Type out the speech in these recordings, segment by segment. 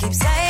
keep saying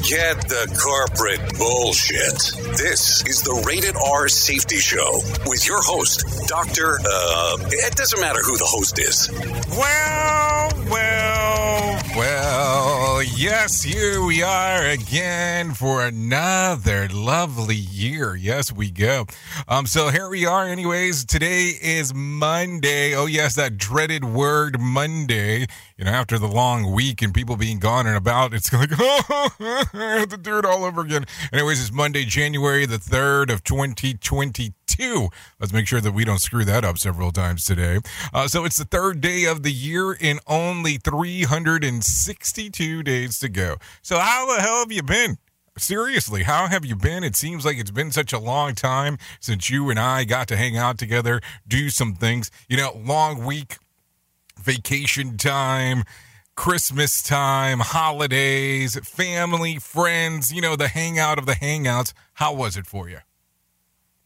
Forget the corporate bullshit. This is the Rated R Safety Show with your host, Dr. Uh, it doesn't matter who the host is. Well, well, well, yes, here we are again for another lovely year. Yes, we go. Um, so here we are, anyways. Today is Monday. Oh, yes, that dreaded word Monday. You know, after the long week and people being gone and about, it's like, oh, I have to do it all over again. Anyways, it's Monday, January the 3rd of 2022. Let's make sure that we don't screw that up several times today. Uh, so it's the third day of the year and only 362 days to go. So how the hell have you been? Seriously, how have you been? It seems like it's been such a long time since you and I got to hang out together, do some things. You know, long week, vacation time, Christmas time, holidays, family, friends, you know, the hangout of the hangouts. How was it for you?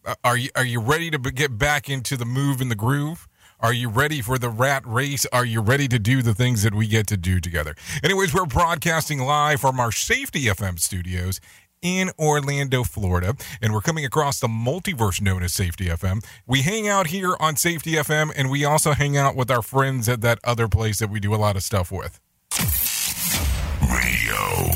Uh, Are you are you ready to get back into the move and the groove? Are you ready for the rat race? Are you ready to do the things that we get to do together? Anyways, we're broadcasting live from our Safety FM studios in Orlando, Florida, and we're coming across the multiverse known as Safety FM. We hang out here on Safety FM, and we also hang out with our friends at that other place that we do a lot of stuff with. Radio.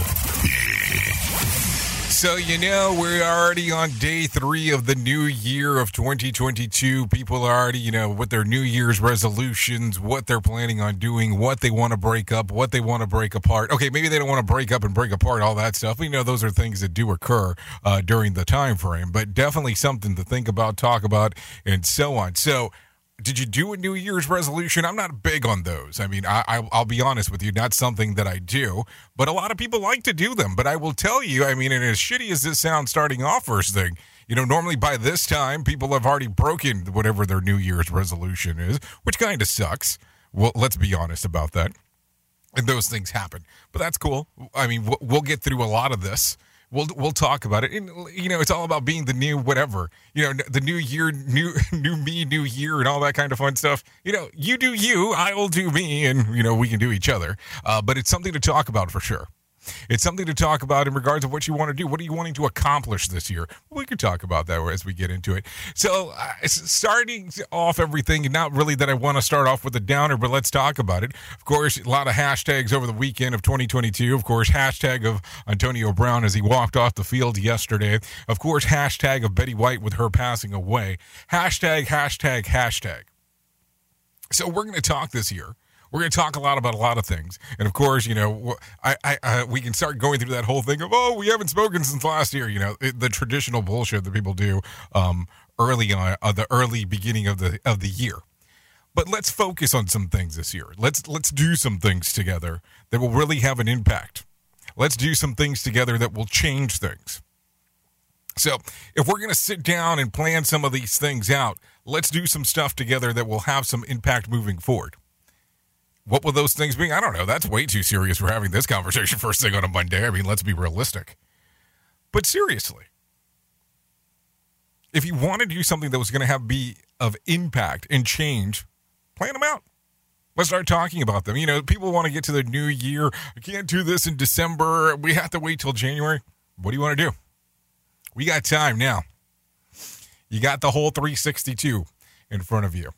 So, you know, we're already on day three of the new year of 2022. People are already, you know, with their New Year's resolutions, what they're planning on doing, what they want to break up, what they want to break apart. Okay, maybe they don't want to break up and break apart, all that stuff. We know those are things that do occur uh, during the time frame, but definitely something to think about, talk about, and so on. So, did you do a New Year's resolution? I'm not big on those. I mean, I, I, I'll be honest with you, not something that I do, but a lot of people like to do them. But I will tell you, I mean, and as shitty as this sounds starting off first thing, you know, normally by this time, people have already broken whatever their New Year's resolution is, which kind of sucks. Well, let's be honest about that. And those things happen, but that's cool. I mean, we'll get through a lot of this. We'll we'll talk about it. And you know, it's all about being the new whatever. You know, the new year, new new me, new year, and all that kind of fun stuff. You know, you do you, I will do me, and you know, we can do each other. Uh, but it's something to talk about for sure. It's something to talk about in regards of what you want to do. What are you wanting to accomplish this year? We could talk about that as we get into it. So, uh, starting off everything, not really that I want to start off with a downer, but let's talk about it. Of course, a lot of hashtags over the weekend of 2022. Of course, hashtag of Antonio Brown as he walked off the field yesterday. Of course, hashtag of Betty White with her passing away. Hashtag, hashtag, hashtag. So, we're going to talk this year. We're going to talk a lot about a lot of things, and of course, you know, I, I, uh, we can start going through that whole thing of oh, we haven't spoken since last year. You know, it, the traditional bullshit that people do um, early on, uh, the early beginning of the of the year. But let's focus on some things this year. Let's let's do some things together that will really have an impact. Let's do some things together that will change things. So, if we're going to sit down and plan some of these things out, let's do some stuff together that will have some impact moving forward. What will those things be? I don't know. That's way too serious for having this conversation first thing on a Monday. I mean, let's be realistic. But seriously, if you want to do something that was going to have be of impact and change, plan them out. Let's start talking about them. You know, people want to get to the new year. I can't do this in December. We have to wait till January. What do you want to do? We got time now. You got the whole 362 in front of you.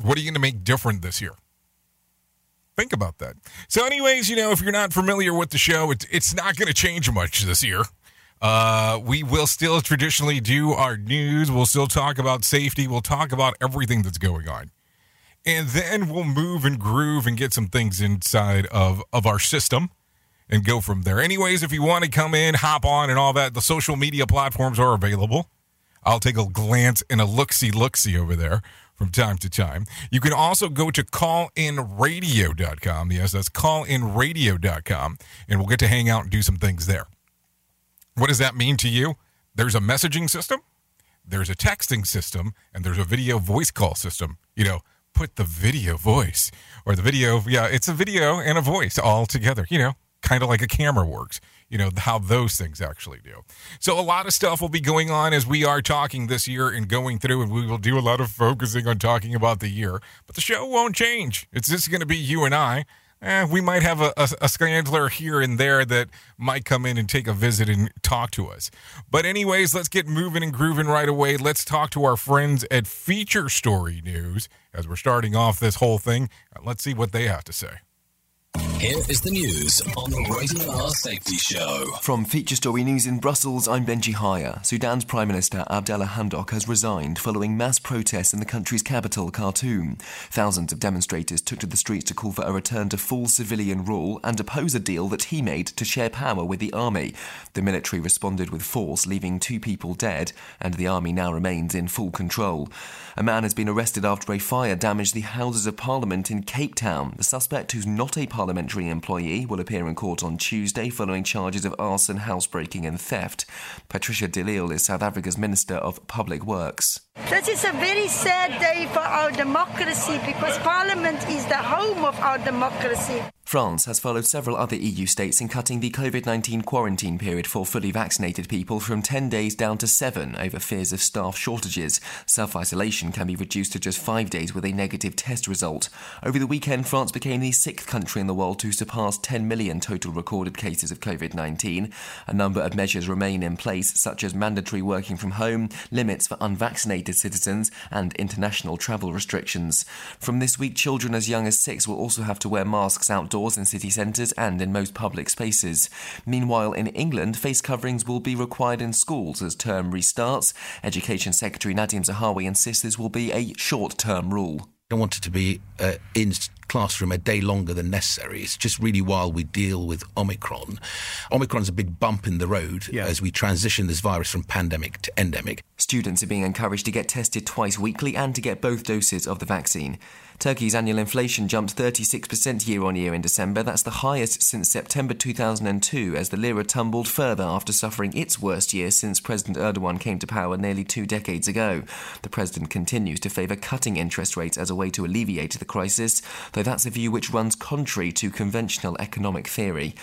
What are you going to make different this year? Think about that. So, anyways, you know, if you're not familiar with the show, it's, it's not going to change much this year. Uh, we will still traditionally do our news. We'll still talk about safety. We'll talk about everything that's going on. And then we'll move and groove and get some things inside of, of our system and go from there. Anyways, if you want to come in, hop on and all that, the social media platforms are available. I'll take a glance and a look see look see over there from time to time. You can also go to callinradio.com. Yes, that's callinradio.com. And we'll get to hang out and do some things there. What does that mean to you? There's a messaging system, there's a texting system, and there's a video voice call system. You know, put the video voice or the video, yeah, it's a video and a voice all together, you know, kind of like a camera works, you know, how those things actually do. So a lot of stuff will be going on as we are talking this year and going through, and we will do a lot of focusing on talking about the year, but the show won't change. It's just going to be you and I. Eh, we might have a, a, a here and there that might come in and take a visit and talk to us. But, anyways, let's get moving and grooving right away. Let's talk to our friends at Feature Story News as we're starting off this whole thing. Let's see what they have to say. Here is the news on the Rated R Safety Show. From Feature Story News in Brussels, I'm Benji Haya. Sudan's Prime Minister Abdallah Hamdok has resigned following mass protests in the country's capital, Khartoum. Thousands of demonstrators took to the streets to call for a return to full civilian rule and oppose a deal that he made to share power with the army. The military responded with force, leaving two people dead, and the army now remains in full control. A man has been arrested after a fire damaged the Houses of Parliament in Cape Town. The suspect, who's not a parliamentary employee, will appear in court on Tuesday following charges of arson, housebreaking, and theft. Patricia de Lille is South Africa's Minister of Public Works. This is a very sad day for our democracy because Parliament is the home of our democracy. France has followed several other EU states in cutting the COVID 19 quarantine period for fully vaccinated people from 10 days down to 7 over fears of staff shortages. Self isolation can be reduced to just 5 days with a negative test result. Over the weekend, France became the sixth country in the world to surpass 10 million total recorded cases of COVID 19. A number of measures remain in place, such as mandatory working from home, limits for unvaccinated citizens, and international travel restrictions. From this week, children as young as 6 will also have to wear masks outdoors in city centres and in most public spaces. Meanwhile, in England, face coverings will be required in schools as term restarts. Education Secretary Nadhim Zahawi insists this will be a short term rule. Don't want it to be uh, in classroom a day longer than necessary. It's just really while we deal with Omicron. Omicron's a big bump in the road as we transition this virus from pandemic to endemic. Students are being encouraged to get tested twice weekly and to get both doses of the vaccine. Turkey's annual inflation jumped 36% year on year in December. That's the highest since September 2002, as the lira tumbled further after suffering its worst year since President Erdogan came to power nearly two decades ago. The president continues to favour cutting interest rates as a way to alleviate the crisis, though that's a view which runs contrary to conventional economic theory.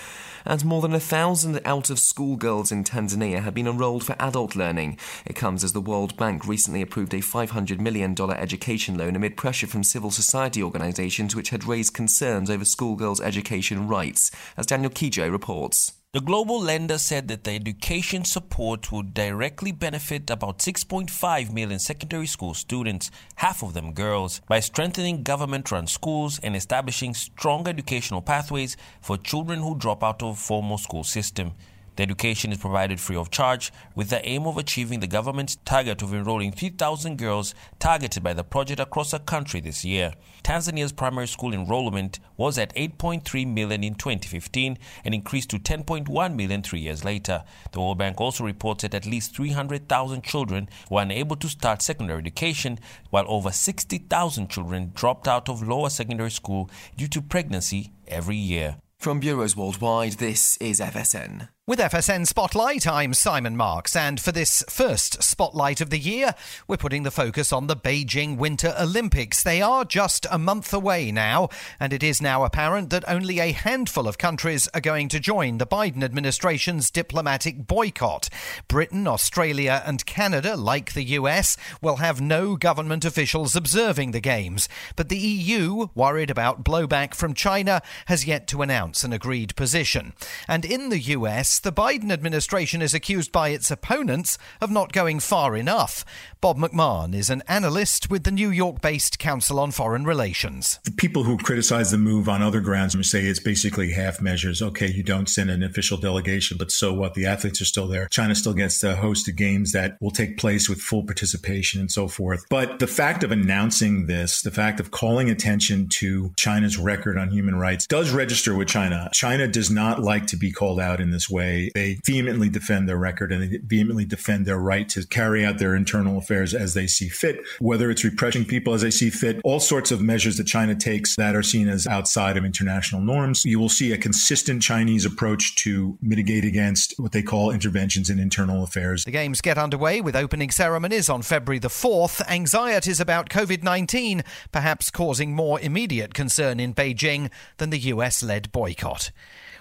And more than a thousand out of school girls in Tanzania have been enrolled for adult learning. It comes as the World Bank recently approved a $500 million education loan amid pressure from civil society organisations which had raised concerns over schoolgirls' education rights, as Daniel Kijo reports. The global lender said that the education support would directly benefit about 6.5 million secondary school students, half of them girls, by strengthening government run schools and establishing strong educational pathways for children who drop out of formal school system. The education is provided free of charge with the aim of achieving the government's target of enrolling 3,000 girls targeted by the project across the country this year. Tanzania's primary school enrollment was at 8.3 million in 2015 and increased to 10.1 million three years later. The World Bank also reports that at least 300,000 children were unable to start secondary education, while over 60,000 children dropped out of lower secondary school due to pregnancy every year. From bureaus worldwide, this is FSN. With FSN Spotlight, I'm Simon Marks, and for this first Spotlight of the year, we're putting the focus on the Beijing Winter Olympics. They are just a month away now, and it is now apparent that only a handful of countries are going to join the Biden administration's diplomatic boycott. Britain, Australia, and Canada, like the US, will have no government officials observing the Games, but the EU, worried about blowback from China, has yet to announce an agreed position. And in the US, The Biden administration is accused by its opponents of not going far enough. Bob McMahon is an analyst with the New York based Council on Foreign Relations. The people who criticize the move on other grounds say it's basically half measures. Okay, you don't send an official delegation, but so what? The athletes are still there. China still gets to host the games that will take place with full participation and so forth. But the fact of announcing this, the fact of calling attention to China's record on human rights does register with China. China does not like to be called out in this way. They vehemently defend their record and they vehemently defend their right to carry out their internal affairs as they see fit, whether it's repressing people as they see fit, all sorts of measures that China takes that are seen as outside of international norms. You will see a consistent Chinese approach to mitigate against what they call interventions in internal affairs. The games get underway with opening ceremonies on February the 4th. Anxieties about COVID 19 perhaps causing more immediate concern in Beijing than the US led boycott.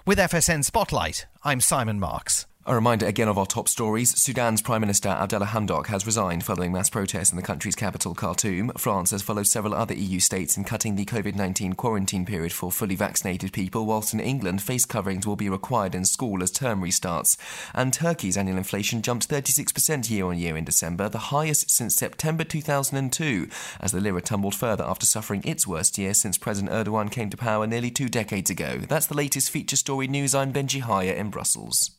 With FSN Spotlight, I'm Simon Marks. A reminder again of our top stories. Sudan's Prime Minister Abdallah Hamdok has resigned following mass protests in the country's capital, Khartoum. France has followed several other EU states in cutting the COVID 19 quarantine period for fully vaccinated people, whilst in England, face coverings will be required in school as term restarts. And Turkey's annual inflation jumped 36% year on year in December, the highest since September 2002, as the lira tumbled further after suffering its worst year since President Erdogan came to power nearly two decades ago. That's the latest feature story news. I'm Benji Haya in Brussels.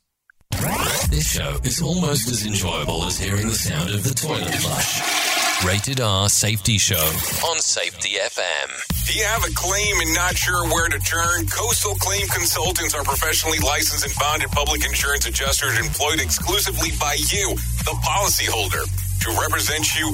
This show is almost as enjoyable as hearing the sound of the toilet flush. Rated R Safety Show on Safety FM. Do you have a claim and not sure where to turn? Coastal Claim Consultants are professionally licensed and bonded public insurance adjusters employed exclusively by you, the policyholder, to represent you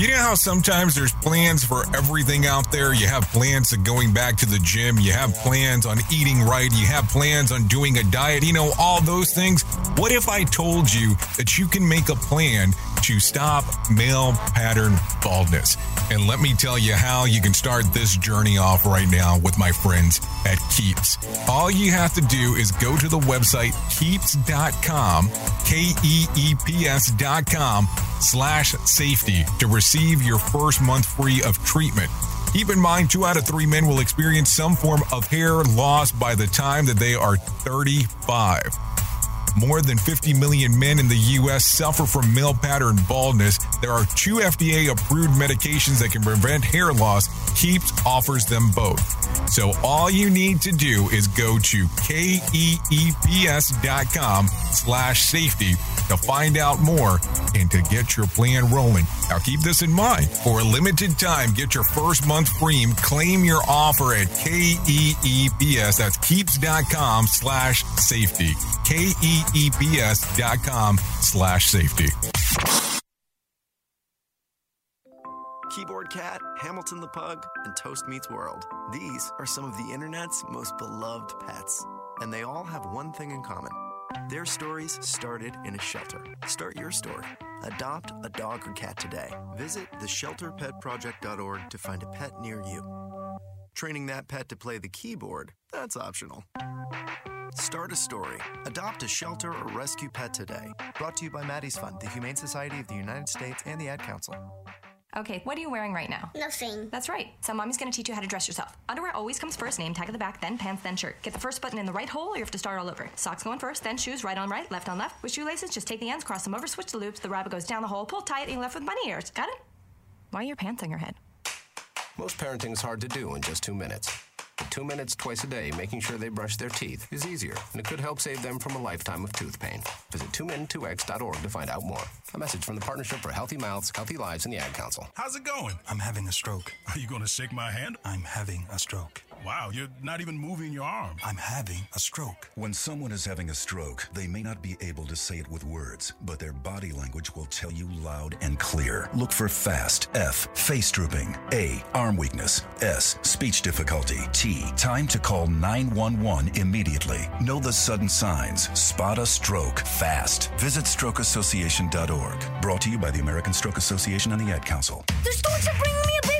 You know how sometimes there's plans for everything out there? You have plans of going back to the gym, you have plans on eating right, you have plans on doing a diet, you know, all those things. What if I told you that you can make a plan to stop male pattern baldness? And let me tell you how you can start this journey off right now with my friends at Keeps. All you have to do is go to the website keeps.com, K E E P S.com slash safety to receive your first month free of treatment. Keep in mind, two out of three men will experience some form of hair loss by the time that they are 35. More than 50 million men in the U.S. suffer from male pattern baldness. There are two FDA approved medications that can prevent hair loss. Keeps offers them both. So all you need to do is go to keeps.com slash safety to find out more and to get your plan rolling. Now keep this in mind. For a limited time, get your first month free. Claim your offer at KEEPS. That's keeps.com slash safety. K-E-E-P-S dot com slash safety. Keyboard Cat, Hamilton the Pug, and Toast Meets World. These are some of the internet's most beloved pets, and they all have one thing in common. Their stories started in a shelter. Start your story. Adopt a dog or cat today. Visit theshelterpetproject.org to find a pet near you. Training that pet to play the keyboard, that's optional. Start a story. Adopt a shelter or rescue pet today. Brought to you by Maddie's Fund, the Humane Society of the United States, and the Ad Council. Okay, what are you wearing right now? Nothing. That's right. So mommy's gonna teach you how to dress yourself. Underwear always comes first, name tag at the back, then pants, then shirt. Get the first button in the right hole, or you have to start all over. Socks going first, then shoes right on right, left on left. With shoelaces, just take the ends, cross them over, switch the loops. The rabbit goes down the hole, pull tight, and you're left with bunny ears. Got it? Why are your pants on your head? Most parenting's hard to do in just two minutes. Two minutes twice a day making sure they brush their teeth is easier, and it could help save them from a lifetime of tooth pain. Visit 2min2x.org to find out more. A message from the Partnership for Healthy Mouths, Healthy Lives, and the Ad Council. How's it going? I'm having a stroke. Are you going to shake my hand? I'm having a stroke. Wow, you're not even moving your arm. I'm having a stroke. When someone is having a stroke, they may not be able to say it with words, but their body language will tell you loud and clear. Look for FAST, F, face drooping, A, arm weakness, S, speech difficulty, T, time to call 911 immediately. Know the sudden signs. Spot a stroke fast. Visit strokeassociation.org. Brought to you by the American Stroke Association and the Ad Council. The storks are bringing me a baby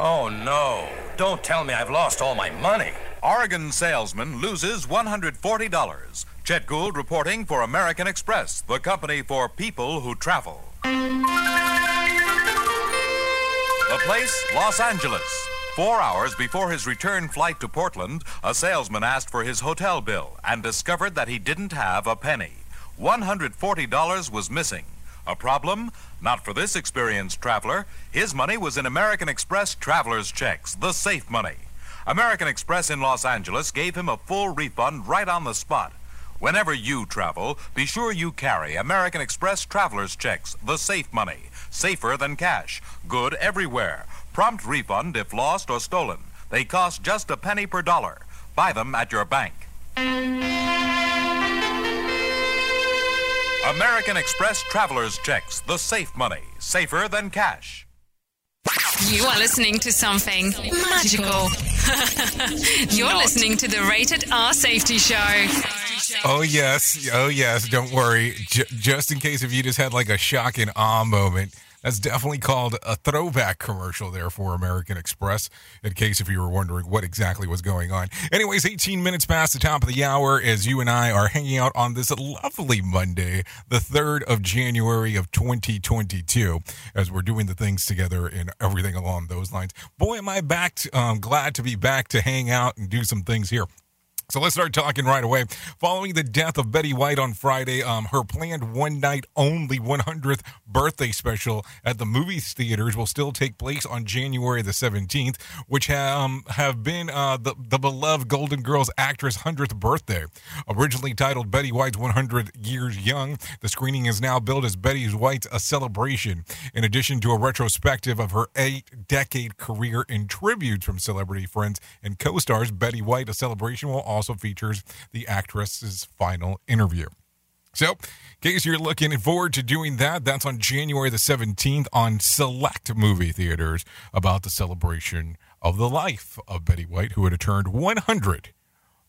Oh no. Don't tell me I've lost all my money. Oregon salesman loses $140. Chet Gould reporting for American Express, the company for people who travel. The place, Los Angeles. Four hours before his return flight to Portland, a salesman asked for his hotel bill and discovered that he didn't have a penny. $140 was missing. A problem? Not for this experienced traveler. His money was in American Express traveler's checks, the safe money. American Express in Los Angeles gave him a full refund right on the spot. Whenever you travel, be sure you carry American Express traveler's checks, the safe money. Safer than cash. Good everywhere. Prompt refund if lost or stolen. They cost just a penny per dollar. Buy them at your bank. American Express traveler's checks, the safe money. Safer than cash. You are listening to something magical. You're Not. listening to the Rated R Safety Show. Oh yes, oh yes. Don't worry. J- just in case if you just had like a shock and awe moment, that's definitely called a throwback commercial there for American Express. In case if you were wondering what exactly was going on. Anyways, 18 minutes past the top of the hour as you and I are hanging out on this lovely Monday, the 3rd of January of 2022, as we're doing the things together and everything along those lines. Boy, am I back! To, um, glad to be back to hang out and do some things here. So let's start talking right away. Following the death of Betty White on Friday, um, her planned one night only 100th birthday special at the movie theaters will still take place on January the 17th, which um, have been uh, the, the beloved Golden Girls actress' 100th birthday. Originally titled Betty White's 100 Years Young, the screening is now billed as Betty White's A Celebration, in addition to a retrospective of her eight decade career and tributes from celebrity friends and co stars. Betty White, A Celebration will also features the actress's final interview. So, in case you're looking forward to doing that, that's on January the 17th on select movie theaters about the celebration of the life of Betty White, who had turned 100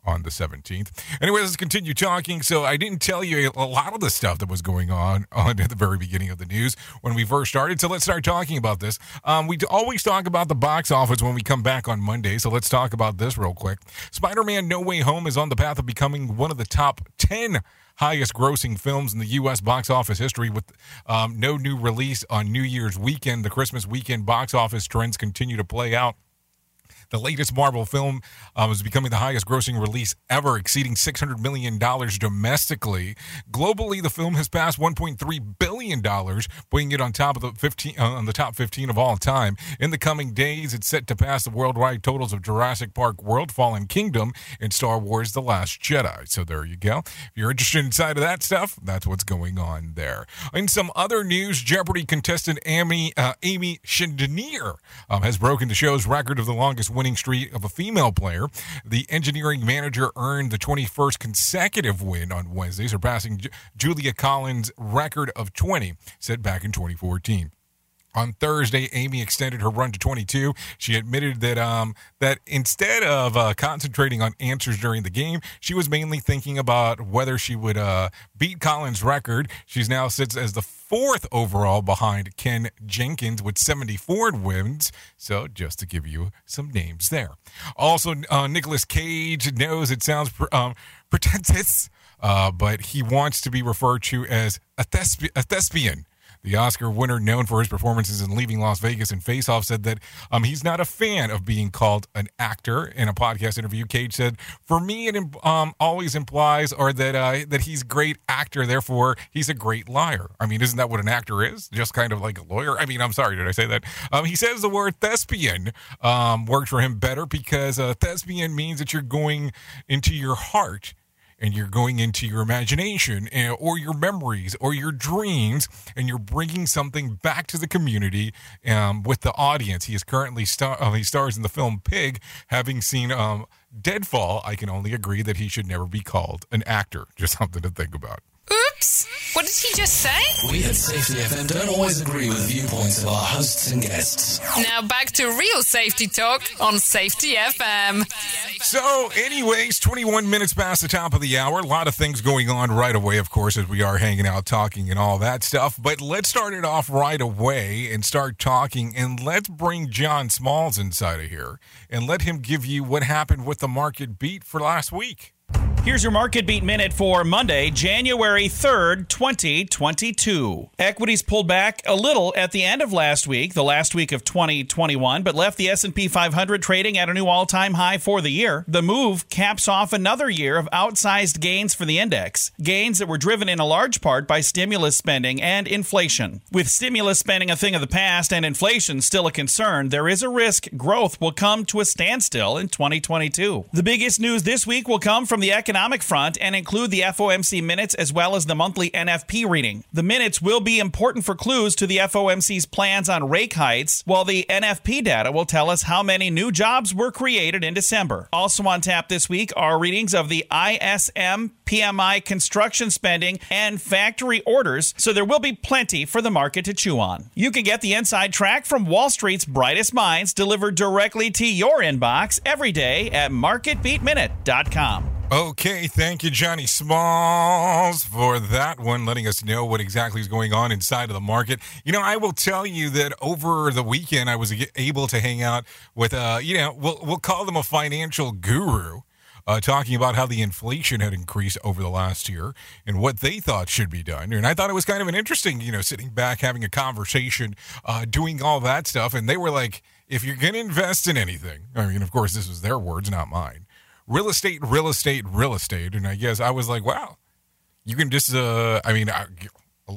on the 17th. Anyways, let's continue talking. So I didn't tell you a lot of the stuff that was going on, on at the very beginning of the news when we first started. So let's start talking about this. Um, we always talk about the box office when we come back on Monday. So let's talk about this real quick. Spider-Man No Way Home is on the path of becoming one of the top 10 highest grossing films in the U.S. box office history with um, no new release on New Year's weekend. The Christmas weekend box office trends continue to play out. The latest Marvel film um, is becoming the highest grossing release ever, exceeding $600 million domestically. Globally, the film has passed $1.3 billion, putting it on top of the 15, uh, on the top 15 of all time. In the coming days, it's set to pass the worldwide totals of Jurassic Park World, Fallen Kingdom, and Star Wars The Last Jedi. So there you go. If you're interested inside of that stuff, that's what's going on there. In some other news, Jeopardy contestant Amy, uh, Amy Chandelier um, has broken the show's record of the longest winning streak of a female player. The engineering manager earned the 21st consecutive win on Wednesday, surpassing J- Julia Collins' record of 20 set back in 2014. On Thursday, Amy extended her run to 22. She admitted that um, that instead of uh, concentrating on answers during the game, she was mainly thinking about whether she would uh, beat Collins' record. She's now sits as the fourth overall behind Ken Jenkins with 74 wins. So just to give you some names there. Also, uh, Nicolas Cage knows it sounds um, pretentious, uh, but he wants to be referred to as a, thesp- a thespian. The Oscar winner, known for his performances in Leaving Las Vegas and Face Off, said that um, he's not a fan of being called an actor. In a podcast interview, Cage said, "For me, it um, always implies or that uh, that he's a great actor. Therefore, he's a great liar. I mean, isn't that what an actor is? Just kind of like a lawyer. I mean, I'm sorry, did I say that? Um, he says the word thespian um, worked for him better because a thespian means that you're going into your heart." And you're going into your imagination eh, or your memories or your dreams and you're bringing something back to the community um, with the audience. He is currently star- uh, he stars in the film pig having seen um, deadfall. I can only agree that he should never be called an actor. Just something to think about Oops! What did he just say? We at Safety FM don't always agree with the viewpoints of our hosts and guests. Now back to real safety talk on Safety FM. So, anyways, 21 minutes past the top of the hour. A lot of things going on right away, of course, as we are hanging out, talking, and all that stuff. But let's start it off right away and start talking. And let's bring John Smalls inside of here and let him give you what happened with the market beat for last week. Here's your market beat minute for Monday, January 3rd, 2022. Equities pulled back a little at the end of last week, the last week of 2021, but left the S&P 500 trading at a new all-time high for the year. The move caps off another year of outsized gains for the index, gains that were driven in a large part by stimulus spending and inflation. With stimulus spending a thing of the past and inflation still a concern, there is a risk growth will come to a standstill in 2022. The biggest news this week will come from the economic front and include the FOMC minutes as well as the monthly NFP reading. The minutes will be important for clues to the FOMC's plans on rate hikes, while the NFP data will tell us how many new jobs were created in December. Also on tap this week are readings of the ISM, PMI construction spending, and factory orders, so there will be plenty for the market to chew on. You can get the inside track from Wall Street's brightest minds delivered directly to your inbox every day at marketbeatminute.com. Okay, thank you, Johnny Smalls, for that one, letting us know what exactly is going on inside of the market. You know, I will tell you that over the weekend, I was able to hang out with, uh, you know, we'll, we'll call them a financial guru. Uh, talking about how the inflation had increased over the last year and what they thought should be done. And I thought it was kind of an interesting, you know, sitting back, having a conversation, uh, doing all that stuff. And they were like, if you're going to invest in anything, I mean, of course, this was their words, not mine real estate, real estate, real estate. And I guess I was like, wow, you can just, uh, I mean, I,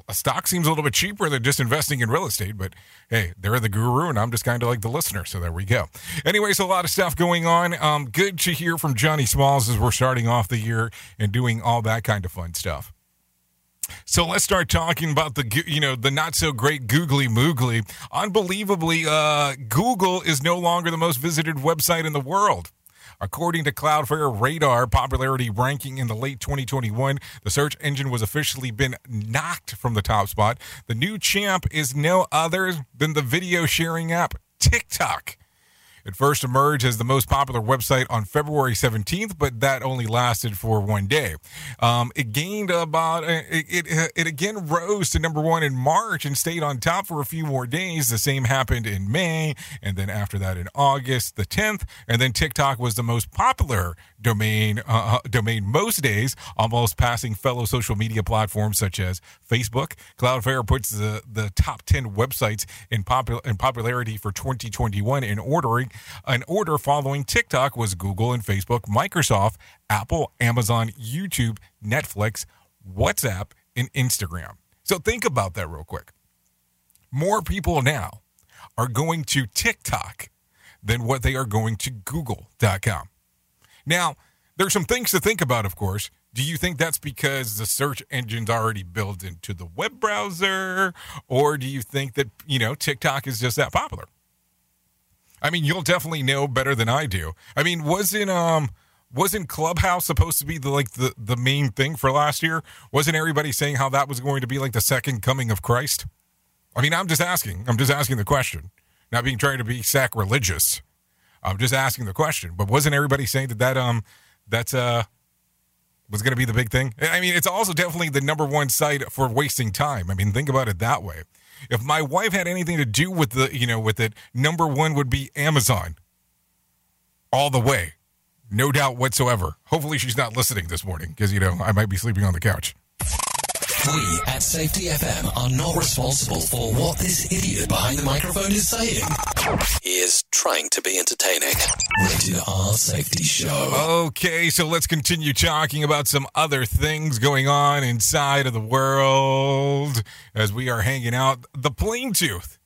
a stock seems a little bit cheaper than just investing in real estate, but hey, they're the guru and I'm just kind of like the listener. So there we go. Anyways, a lot of stuff going on. Um, good to hear from Johnny Smalls as we're starting off the year and doing all that kind of fun stuff. So let's start talking about the you know the not so great googly moogly. Unbelievably, uh, Google is no longer the most visited website in the world. According to Cloudflare Radar popularity ranking in the late 2021, the search engine was officially been knocked from the top spot. The new champ is no other than the video sharing app TikTok. It first emerged as the most popular website on February 17th, but that only lasted for one day. Um, it gained about, it, it, it again rose to number one in March and stayed on top for a few more days. The same happened in May, and then after that in August the 10th, and then TikTok was the most popular domain uh, domain most days, almost passing fellow social media platforms such as Facebook. Cloudflare puts the, the top 10 websites in, popul- in popularity for 2021 in An order following TikTok was Google and Facebook, Microsoft, Apple, Amazon, YouTube, Netflix, WhatsApp, and Instagram. So think about that real quick. More people now are going to TikTok than what they are going to Google.com. Now, there's some things to think about, of course. Do you think that's because the search engine's already built into the web browser? Or do you think that, you know, TikTok is just that popular? I mean, you'll definitely know better than I do. I mean, wasn't um wasn't Clubhouse supposed to be the like the, the main thing for last year? Wasn't everybody saying how that was going to be like the second coming of Christ? I mean, I'm just asking. I'm just asking the question. Not being trying to be sacrilegious. I'm just asking the question. But wasn't everybody saying that that um that's uh was going to be the big thing? I mean, it's also definitely the number one site for wasting time. I mean, think about it that way. If my wife had anything to do with the, you know, with it, number one would be Amazon. All the way. No doubt whatsoever. Hopefully she's not listening this morning because, you know, I might be sleeping on the couch. We at Safety FM are not responsible for what this idiot behind the microphone is saying. He is trying to be entertaining. Rated R Safety Show. Okay, so let's continue talking about some other things going on inside of the world as we are hanging out. The plane tooth.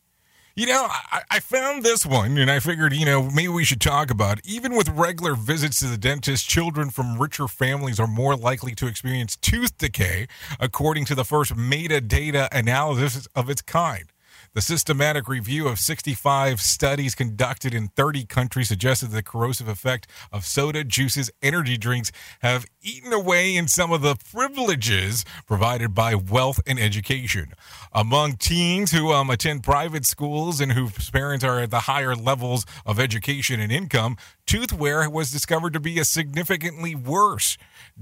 You know, I, I found this one and I figured, you know, maybe we should talk about it. Even with regular visits to the dentist, children from richer families are more likely to experience tooth decay, according to the first metadata analysis of its kind. The systematic review of 65 studies conducted in 30 countries suggested the corrosive effect of soda, juices, energy drinks have eaten away in some of the privileges provided by wealth and education. Among teens who um, attend private schools and whose parents are at the higher levels of education and income, tooth wear was discovered to be a significantly worse.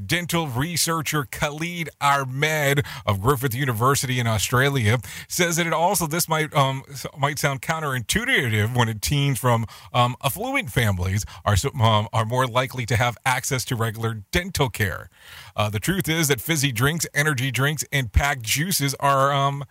Dental researcher Khalid Ahmed of Griffith University in Australia says that it also this might um, might sound counterintuitive when teens from um, affluent families are um, are more likely to have access to regular dental care. Uh, the truth is that fizzy drinks, energy drinks, and packed juices are um,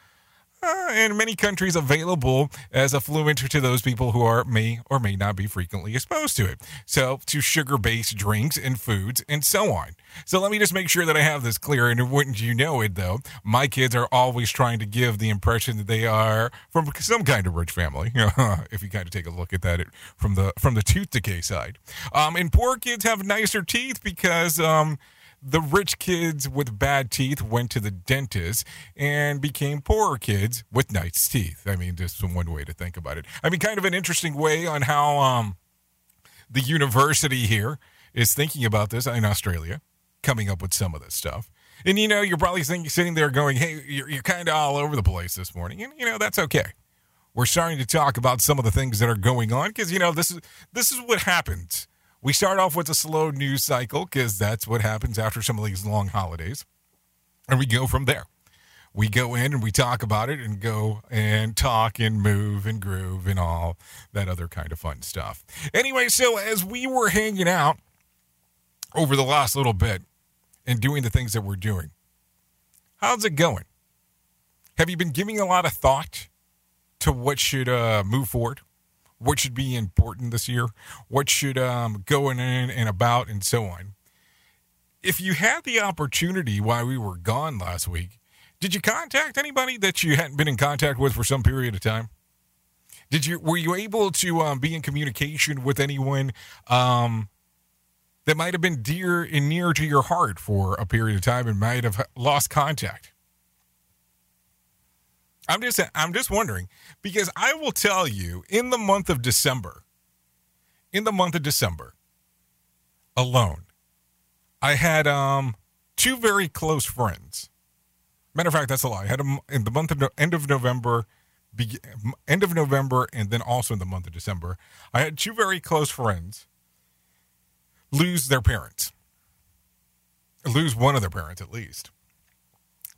uh, in many countries available as affluent to those people who are may or may not be frequently exposed to it. So to sugar-based drinks and foods and so on. So let me just make sure that I have this clear. And wouldn't you know it, though, my kids are always trying to give the impression that they are from some kind of rich family. if you kind of take a look at that from the from the tooth decay side, um, and poor kids have nicer teeth because um, the rich kids with bad teeth went to the dentist and became poorer kids with nice teeth. I mean, just one way to think about it. I mean, kind of an interesting way on how um, the university here is thinking about this in Australia, coming up with some of this stuff. And you know, you're probably sitting there going, "Hey, you're, you're kind of all over the place this morning," and you know that's okay. We're starting to talk about some of the things that are going on because you know this is this is what happens we start off with a slow news cycle because that's what happens after some of these long holidays. And we go from there. We go in and we talk about it and go and talk and move and groove and all that other kind of fun stuff. Anyway, so as we were hanging out over the last little bit and doing the things that we're doing, how's it going? Have you been giving a lot of thought to what should uh, move forward? What should be important this year, what should um, go in and about, and so on. If you had the opportunity while we were gone last week, did you contact anybody that you hadn't been in contact with for some period of time? Did you were you able to um, be in communication with anyone um, that might have been dear and near to your heart for a period of time and might have lost contact? I'm just I'm just wondering because I will tell you in the month of December, in the month of December alone, I had um two very close friends. Matter of fact, that's a lie. I had them in the month of end of November, be, end of November, and then also in the month of December. I had two very close friends lose their parents, lose one of their parents at least.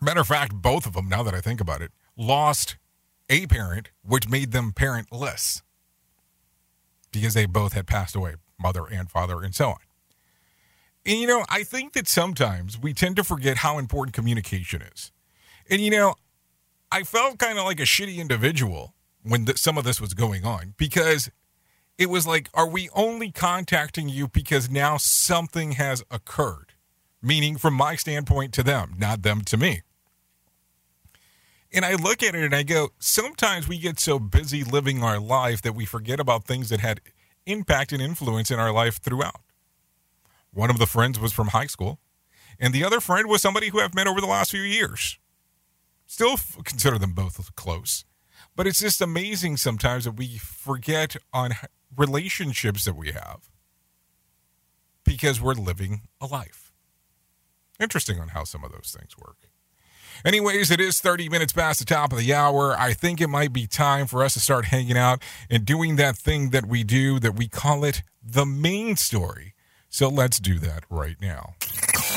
Matter of fact, both of them. Now that I think about it, lost a parent, which made them parentless because they both had passed away, mother and father, and so on. And you know, I think that sometimes we tend to forget how important communication is. And you know, I felt kind of like a shitty individual when some of this was going on because it was like, are we only contacting you because now something has occurred? Meaning, from my standpoint to them, not them to me. And I look at it and I go, sometimes we get so busy living our life that we forget about things that had impact and influence in our life throughout. One of the friends was from high school, and the other friend was somebody who I've met over the last few years. Still consider them both close. But it's just amazing sometimes that we forget on relationships that we have because we're living a life. Interesting on how some of those things work. Anyways, it is 30 minutes past the top of the hour. I think it might be time for us to start hanging out and doing that thing that we do that we call it the main story. So let's do that right now.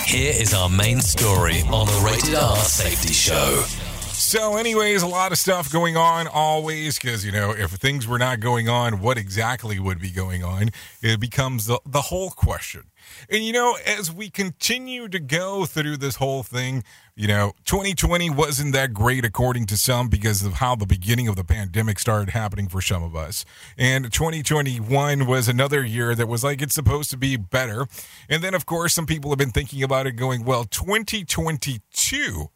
Here is our main story on the Rated R Safety Show. So, anyways, a lot of stuff going on always because, you know, if things were not going on, what exactly would be going on? It becomes the, the whole question. And, you know, as we continue to go through this whole thing, you know, 2020 wasn't that great according to some because of how the beginning of the pandemic started happening for some of us. And 2021 was another year that was like it's supposed to be better. And then, of course, some people have been thinking about it going, well, 2022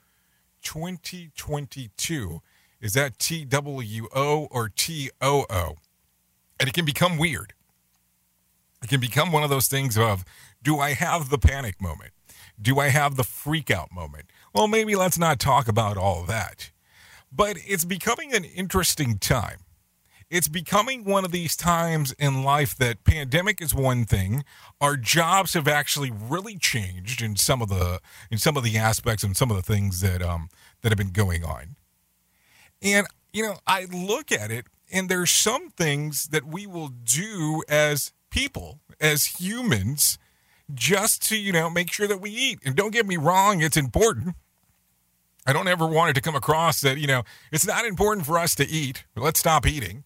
2022. Is that T W O or T O O? And it can become weird. It can become one of those things of do I have the panic moment? Do I have the freak out moment? Well, maybe let's not talk about all that. But it's becoming an interesting time. It's becoming one of these times in life that pandemic is one thing. Our jobs have actually really changed in some of the in some of the aspects and some of the things that um that have been going on. And you know, I look at it and there's some things that we will do as people, as humans, just to, you know, make sure that we eat. And don't get me wrong, it's important. I don't ever want it to come across that, you know, it's not important for us to eat. Let's stop eating.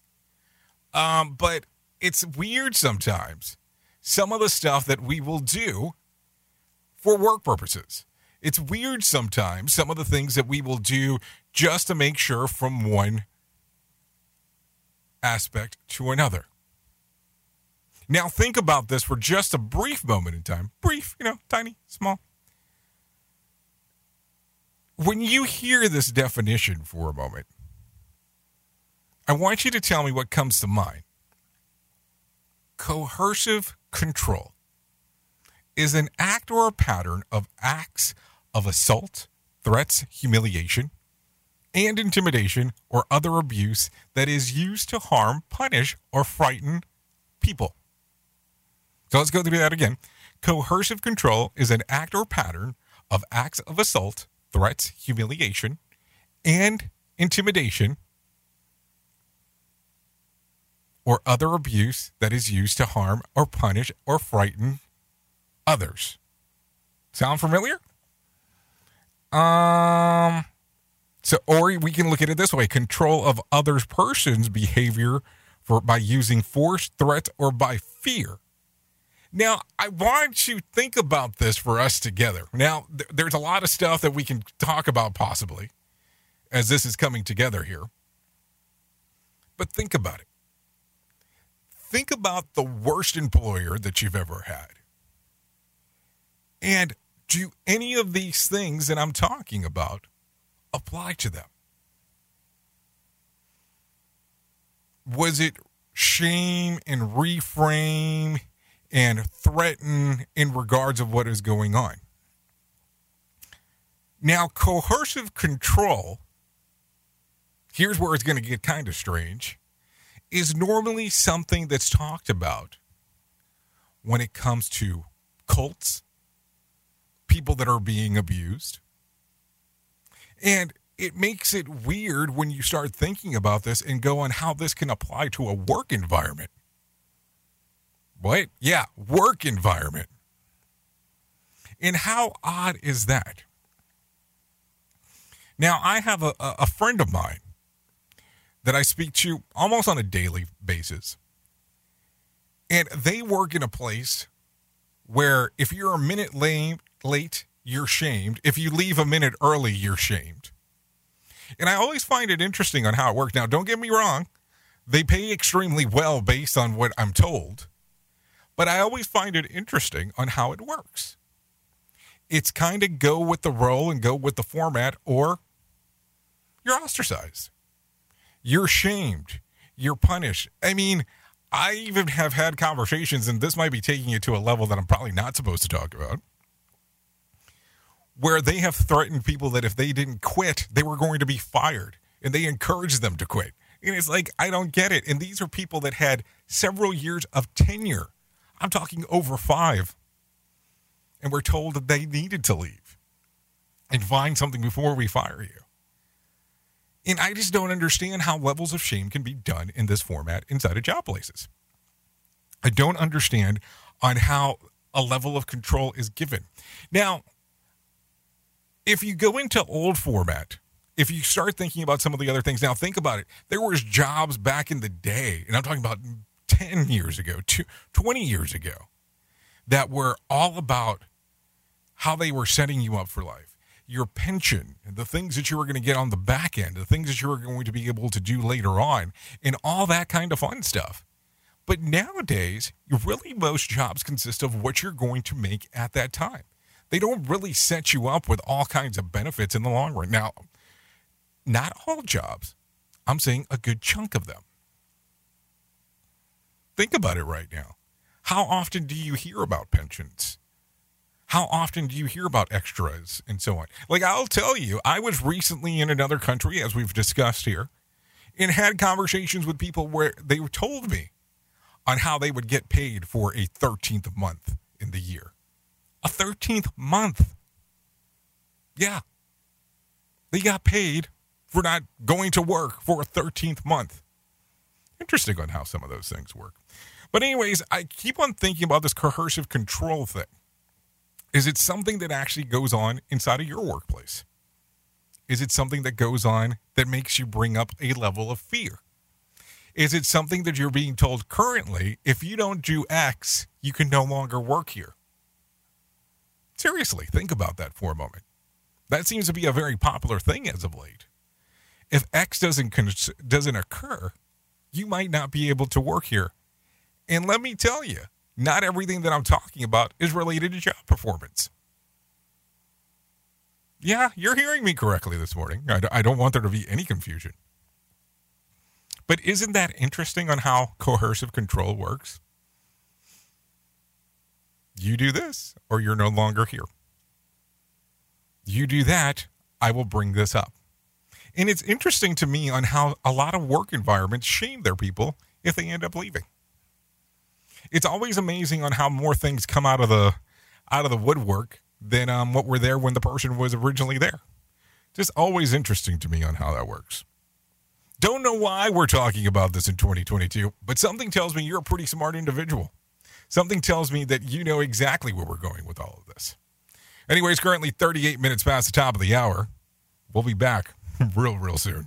Um, but it's weird sometimes. Some of the stuff that we will do for work purposes. It's weird sometimes, some of the things that we will do just to make sure from one aspect to another. Now, think about this for just a brief moment in time. Brief, you know, tiny, small. When you hear this definition for a moment, I want you to tell me what comes to mind. Coercive control is an act or a pattern of acts of assault, threats, humiliation, and intimidation or other abuse that is used to harm, punish, or frighten people. So let's go through that again. Coercive control is an act or pattern of acts of assault, threats, humiliation, and intimidation or other abuse that is used to harm or punish or frighten others. Sound familiar? Um so or we can look at it this way, control of others person's behavior for by using force, threat or by fear. Now, I want you to think about this for us together. Now, th- there's a lot of stuff that we can talk about possibly as this is coming together here. But think about it think about the worst employer that you've ever had. And do any of these things that I'm talking about apply to them? Was it shame and reframe and threaten in regards of what is going on? Now, coercive control, here's where it's going to get kind of strange is normally something that's talked about when it comes to cults, people that are being abused. And it makes it weird when you start thinking about this and go on how this can apply to a work environment. What? Yeah, work environment. And how odd is that? Now, I have a, a friend of mine that I speak to almost on a daily basis. And they work in a place where if you're a minute late, late, you're shamed. If you leave a minute early, you're shamed. And I always find it interesting on how it works. Now, don't get me wrong, they pay extremely well based on what I'm told, but I always find it interesting on how it works. It's kind of go with the role and go with the format, or you're ostracized. You're shamed. You're punished. I mean, I even have had conversations, and this might be taking it to a level that I'm probably not supposed to talk about, where they have threatened people that if they didn't quit, they were going to be fired, and they encouraged them to quit. And it's like, I don't get it. And these are people that had several years of tenure. I'm talking over five. And we're told that they needed to leave. and find something before we fire you. And I just don't understand how levels of shame can be done in this format inside of job places. I don't understand on how a level of control is given. Now, if you go into old format, if you start thinking about some of the other things, now think about it. There was jobs back in the day, and I'm talking about 10 years ago, 20 years ago, that were all about how they were setting you up for life your pension, the things that you were going to get on the back end, the things that you were going to be able to do later on, and all that kind of fun stuff. But nowadays, really most jobs consist of what you're going to make at that time. They don't really set you up with all kinds of benefits in the long run. Now, not all jobs. I'm saying a good chunk of them. Think about it right now. How often do you hear about pensions? How often do you hear about extras and so on? Like, I'll tell you, I was recently in another country, as we've discussed here, and had conversations with people where they told me on how they would get paid for a 13th month in the year. A 13th month. Yeah. They got paid for not going to work for a 13th month. Interesting on how some of those things work. But, anyways, I keep on thinking about this coercive control thing. Is it something that actually goes on inside of your workplace? Is it something that goes on that makes you bring up a level of fear? Is it something that you're being told currently, if you don't do X, you can no longer work here? Seriously, think about that for a moment. That seems to be a very popular thing as of late. If X doesn't doesn't occur, you might not be able to work here. And let me tell you, not everything that I'm talking about is related to job performance. Yeah, you're hearing me correctly this morning. I don't want there to be any confusion. But isn't that interesting on how coercive control works? You do this, or you're no longer here. You do that, I will bring this up. And it's interesting to me on how a lot of work environments shame their people if they end up leaving. It's always amazing on how more things come out of the out of the woodwork than um, what were there when the person was originally there. Just always interesting to me on how that works. Don't know why we're talking about this in 2022, but something tells me you're a pretty smart individual. Something tells me that you know exactly where we're going with all of this. Anyways, currently 38 minutes past the top of the hour. We'll be back real, real soon.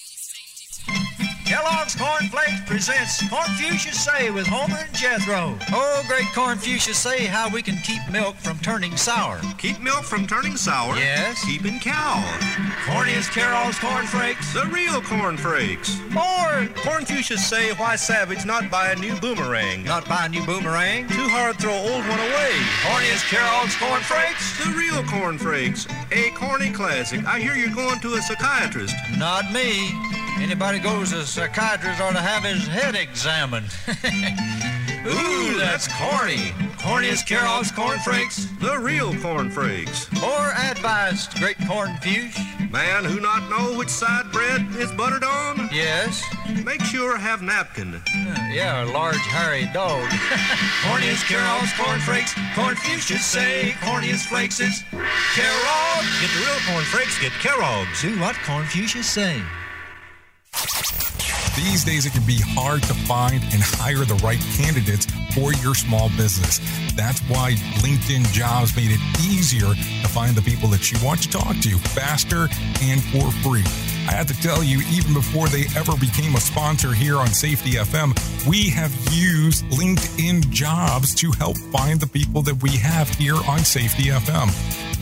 Kellogg's Corn Flakes presents Cornfuchsia Say with Homer and Jethro. Oh, great Cornfuchsia Say, how we can keep milk from turning sour. Keep milk from turning sour? Yes. Keeping cow. Corniest Kellogg's Corn Flakes. The real Corn Flakes. More. Cornfuchsia Say, why savage not buy a new boomerang? Not buy a new boomerang? Too hard throw old one away. Corniest Kellogg's Corn Flakes. The real Corn Flakes. A corny classic. I hear you're going to a psychiatrist. Not me. Anybody goes to a psychiatrist ought to have his head examined. Ooh, that's corny. Corniest Kellogg's Corn Flakes. The real Corn Flakes. Or advised, great corn. Man who not know which side bread is buttered on? Yes. Make sure have napkin. Uh, yeah, a large hairy dog. corniest Kellogg's Corn Flakes. Corn fuchsias say corniest flakes is Kellogg's. Get the real Corn Flakes, get Kellogg's. Do what corn say. These days, it can be hard to find and hire the right candidates for your small business. That's why LinkedIn Jobs made it easier to find the people that you want to talk to faster and for free. I have to tell you, even before they ever became a sponsor here on Safety FM, we have used LinkedIn Jobs to help find the people that we have here on Safety FM.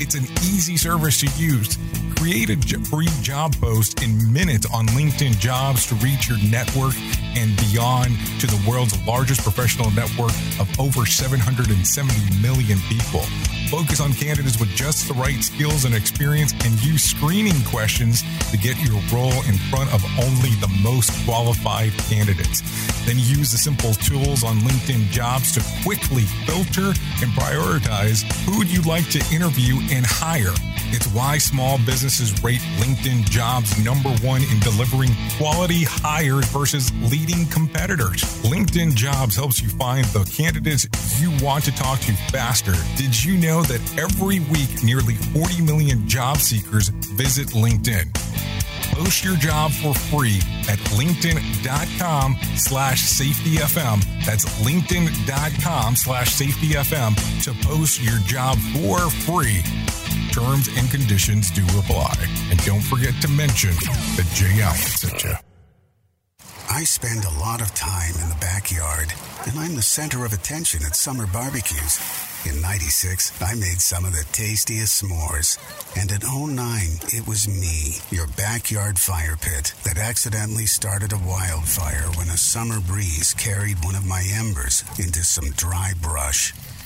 It's an easy service to use. Create a free job post in minutes on LinkedIn Jobs to reach your network and beyond to the world's largest professional network of over 770 million people. Focus on candidates with just the right skills and experience and use screening questions to get your role in front of only the most qualified candidates. Then use the simple tools on LinkedIn Jobs to quickly filter and prioritize who you'd like to interview and hire. It's why small businesses rate LinkedIn Jobs number one in delivering quality hires versus leading competitors. LinkedIn Jobs helps you find the candidates you want to talk to faster. Did you know that every week nearly 40 million job seekers visit LinkedIn? Post your job for free at linkedin.com slash safetyfm. That's linkedin.com slash safetyfm to post your job for free. Terms and conditions do apply. And don't forget to mention that Jay Allen sent you. I spend a lot of time in the backyard, and I'm the center of attention at summer barbecues. In 96, I made some of the tastiest s'mores. And in 09, it was me, your backyard fire pit, that accidentally started a wildfire when a summer breeze carried one of my embers into some dry brush.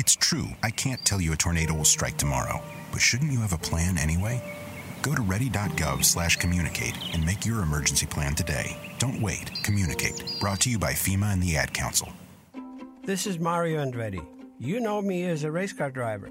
It's true, I can't tell you a tornado will strike tomorrow, but shouldn't you have a plan anyway? Go to ready.gov slash communicate and make your emergency plan today. Don't wait. Communicate. Brought to you by FEMA and the Ad Council. This is Mario Andretti. You know me as a race car driver,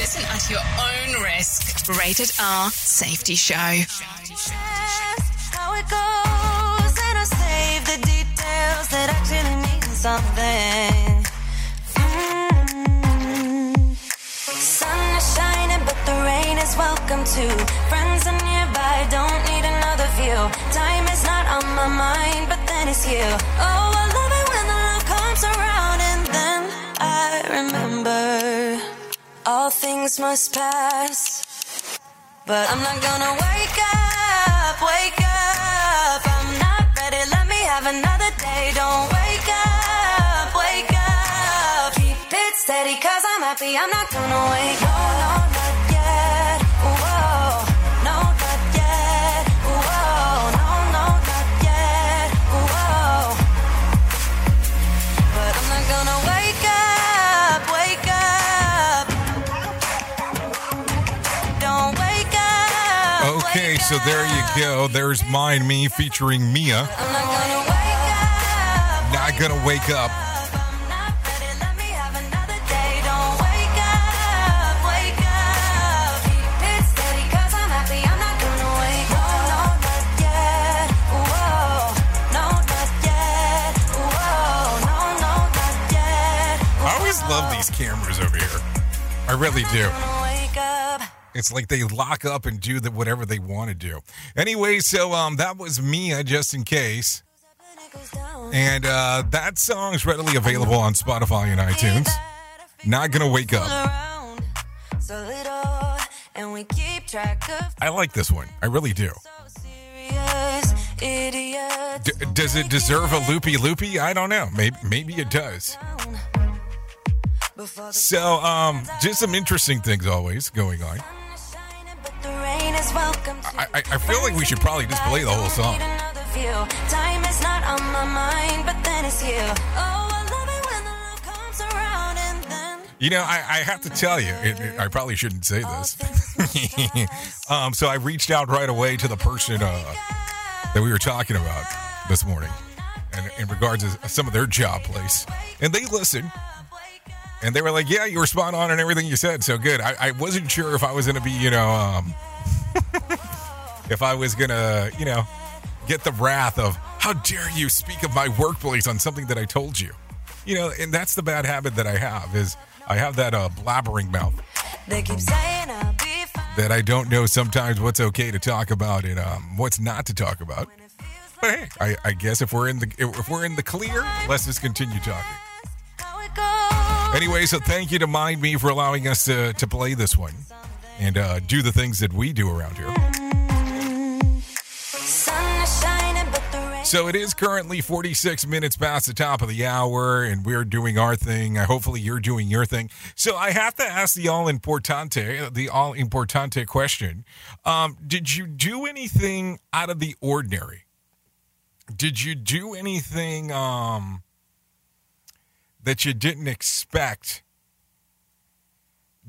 Listen at your own risk. Rated R Safety Show. how it goes, and I save the details that actually mean something. Mm. Sun is shining, but the rain is welcome too. Friends are nearby, don't need another view. Time is not on my mind, but then it's you. Oh, I love it when the love comes around, and then I remember all things must pass. But I'm not gonna wake up, wake up. I'm not ready, let me have another day. Don't wake up, wake up. Keep it steady, cause I'm happy. I'm not gonna wake up. No, no, not so there you go. There's Mind Me featuring Mia. Not gonna wake up. I always love these cameras over here. I really do. It's like they lock up and do the, whatever they want to do. Anyway, so um, that was Mia, just in case. And uh, that song's readily available on Spotify and iTunes. Not gonna wake up. I like this one. I really do. D- does it deserve a loopy loopy? I don't know. Maybe maybe it does. So, um, just some interesting things always going on. I, I, I feel like we should probably just play the whole song. Time is not on my mind, but then it's you. Oh, I love it when the love comes around and then. You know, I, I have to tell you, it, it- I probably shouldn't say this. um, so I reached out right away to the person uh, that we were talking about this morning, and in regards to some of their job place, and they listened, and they were like, "Yeah, you were spot on and everything you said, so good." I, I wasn't sure if I was going to be, you know, um, if I was going to, you know, get the wrath of how dare you speak of my workplace on something that I told you, you know, and that's the bad habit that I have is I have that uh, blabbering mouth They keep saying I'll be fine. that I don't know sometimes what's okay to talk about and um, what's not to talk about. But hey, I, I guess if we're in the if we're in the clear, let's just continue talking. Anyway, so thank you to Mind Me for allowing us to, to play this one and uh, do the things that we do around here. So it is currently 46 minutes past the top of the hour, and we're doing our thing. Uh, Hopefully, you're doing your thing. So I have to ask the all importante, the all importante question: um, Did you do anything out of the ordinary? Did you do anything um, that you didn't expect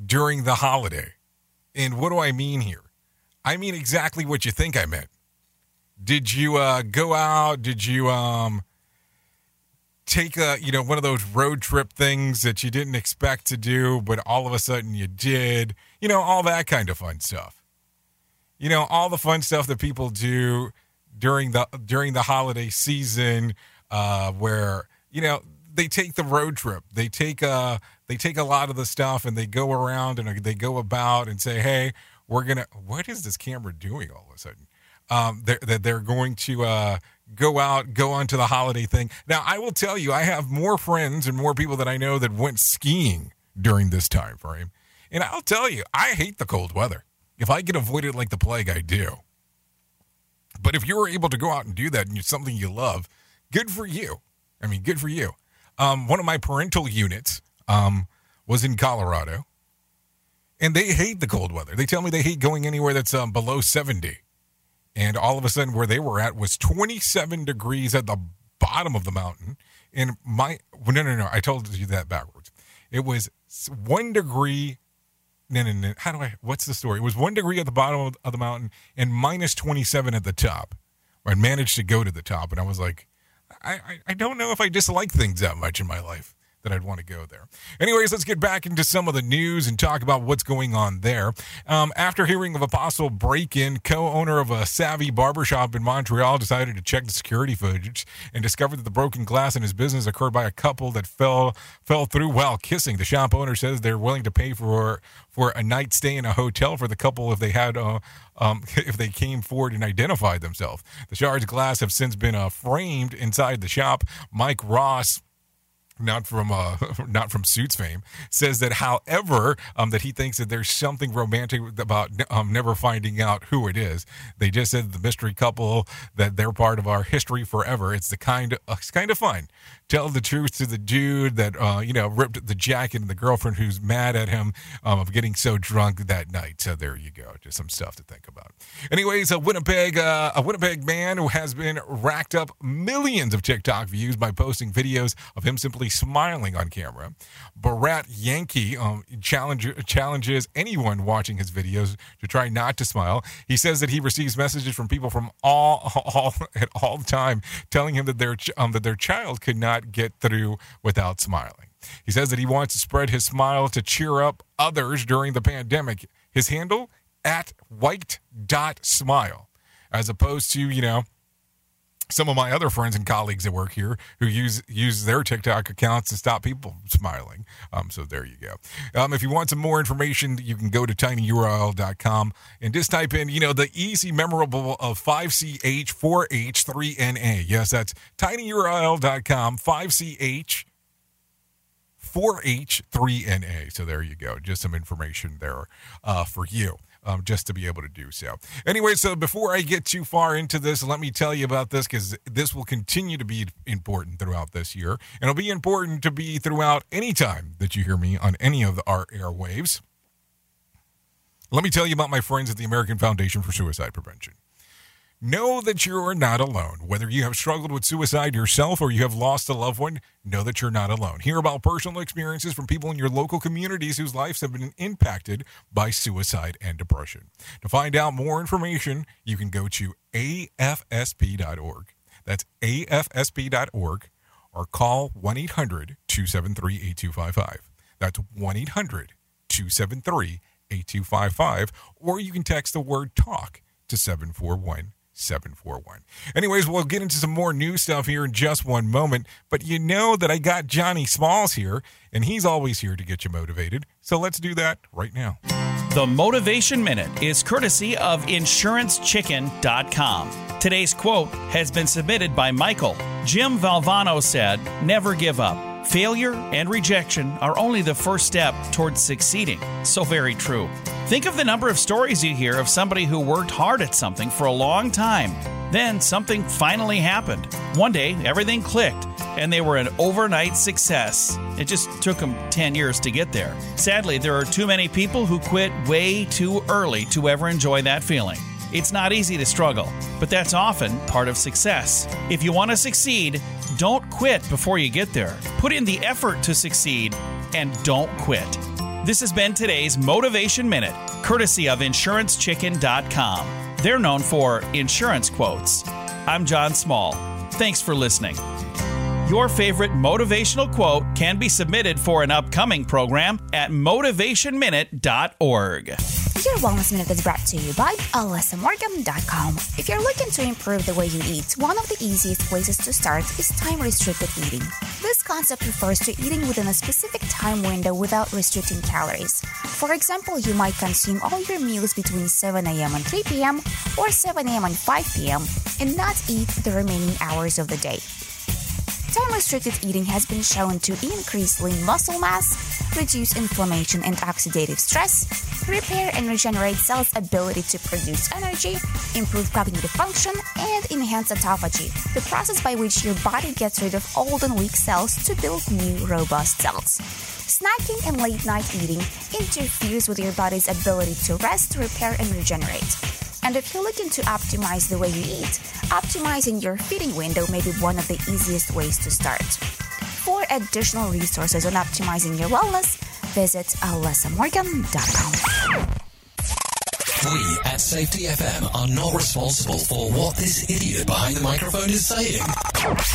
during the holiday? And what do I mean here? I mean exactly what you think I meant. Did you uh, go out? Did you um, take a you know one of those road trip things that you didn't expect to do, but all of a sudden you did? You know all that kind of fun stuff. You know all the fun stuff that people do during the during the holiday season, uh, where you know they take the road trip. They take uh they take a lot of the stuff and they go around and they go about and say, hey, we're gonna. What is this camera doing all of a sudden? um, they're, that they're going to uh, go out, go on to the holiday thing. Now, I will tell you, I have more friends and more people that I know that went skiing during this time frame. And I'll tell you, I hate the cold weather. If I can avoid it like the plague, I do. But if you were able to go out and do that and it's something you love, good for you. I mean, good for you. Um, one of my parental units um, was in Colorado, and they hate the cold weather. They tell me they hate going anywhere that's um, below 70 and all of a sudden where they were at was 27 degrees at the bottom of the mountain. And my well, no no no i told you that backwards. It was one degree no no no how do i what's the story? It was one degree at the bottom of, the mountain and minus 27 at the top. I managed to go to the top and i was like I, I don't know if i dislike things that much in my life that I'd want to go there. Anyways, let's get back into some of the news and talk about what's going on there. Um, after hearing of a possible break in, co owner of a savvy barbershop in Montreal decided to check the security footage and discovered that the broken glass in his business occurred by a couple that fell fell through while kissing. The shop owner says they're willing to pay for for a night stay in a hotel for the couple if they had uh, um, if they came forward and identified themselves. The shards glass have since been uh, framed inside the shop. Mike Ross not from uh, not from Suits fame, says that, however, um, that he thinks that there's something romantic about um, never finding out who it is. They just said the mystery couple that they're part of our history forever. It's the kind of uh, it's kind of fun. Tell the truth to the dude that uh, you know ripped the jacket and the girlfriend who's mad at him um, of getting so drunk that night. So there you go, just some stuff to think about. Anyways, a Winnipeg uh, a Winnipeg man who has been racked up millions of TikTok views by posting videos of him simply smiling on camera. Barat Yankee um, challenge, challenges anyone watching his videos to try not to smile. He says that he receives messages from people from all, all at all time telling him that their um, that their child could not get through without smiling. He says that he wants to spread his smile to cheer up others during the pandemic. His handle at white dot smile, as opposed to you know some of my other friends and colleagues that work here who use use their TikTok accounts to stop people smiling. Um, so there you go. Um, if you want some more information, you can go to tinyurl.com and just type in, you know, the easy memorable of 5CH 4H 3NA. Yes, that's tinyurl.com 5CH 4H3NA. So there you go. Just some information there uh, for you. Um, just to be able to do so. Anyway, so before I get too far into this, let me tell you about this because this will continue to be important throughout this year. And it'll be important to be throughout any time that you hear me on any of our airwaves. Let me tell you about my friends at the American Foundation for Suicide Prevention. Know that you are not alone. Whether you have struggled with suicide yourself or you have lost a loved one, know that you're not alone. Hear about personal experiences from people in your local communities whose lives have been impacted by suicide and depression. To find out more information, you can go to afsp.org. That's afsp.org or call 1 800 273 8255. That's 1 800 273 8255. Or you can text the word talk to 741 741. Anyways, we'll get into some more new stuff here in just one moment. But you know that I got Johnny Smalls here, and he's always here to get you motivated. So let's do that right now. The Motivation Minute is courtesy of InsuranceChicken.com. Today's quote has been submitted by Michael. Jim Valvano said, Never give up. Failure and rejection are only the first step towards succeeding. So very true. Think of the number of stories you hear of somebody who worked hard at something for a long time. Then something finally happened. One day, everything clicked, and they were an overnight success. It just took them 10 years to get there. Sadly, there are too many people who quit way too early to ever enjoy that feeling. It's not easy to struggle, but that's often part of success. If you want to succeed, don't quit before you get there. Put in the effort to succeed and don't quit. This has been today's Motivation Minute, courtesy of InsuranceChicken.com. They're known for insurance quotes. I'm John Small. Thanks for listening. Your favorite motivational quote can be submitted for an upcoming program at motivationminute.org. Your Wellness Minute is brought to you by AlyssaMorgan.com. If you're looking to improve the way you eat, one of the easiest places to start is time restricted eating. This concept refers to eating within a specific time window without restricting calories. For example, you might consume all your meals between 7 a.m. and 3 p.m. or 7 a.m. and 5 p.m. and not eat the remaining hours of the day. Time restricted eating has been shown to increase lean muscle mass, reduce inflammation and oxidative stress, repair and regenerate cells' ability to produce energy, improve cognitive function, and enhance autophagy, the process by which your body gets rid of old and weak cells to build new, robust cells. Snacking and late night eating interferes with your body's ability to rest, repair, and regenerate. And if you're looking to optimize the way you eat, optimizing your feeding window may be one of the easiest ways to start. For additional resources on optimizing your wellness, visit alyssamorgan.com. We at Safety FM are not responsible for what this idiot behind the microphone is saying.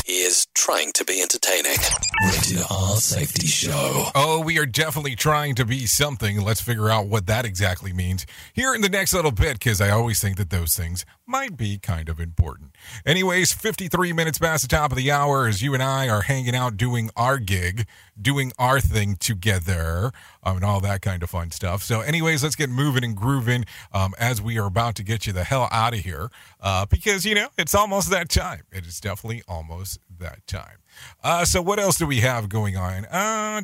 He is trying to be entertaining. Rated R Safety Show. Oh, we are definitely trying to be something. Let's figure out what that exactly means here in the next little bit, because I always think that those things might be kind of important. Anyways, 53 minutes past the top of the hour as you and I are hanging out doing our gig, doing our thing together, um, and all that kind of fun stuff. So, anyways, let's get moving and grooving um, as we are about to get you the hell out of here uh, because, you know, it's almost that time. It is definitely almost that time. Uh, so, what else do we have going on? Uh.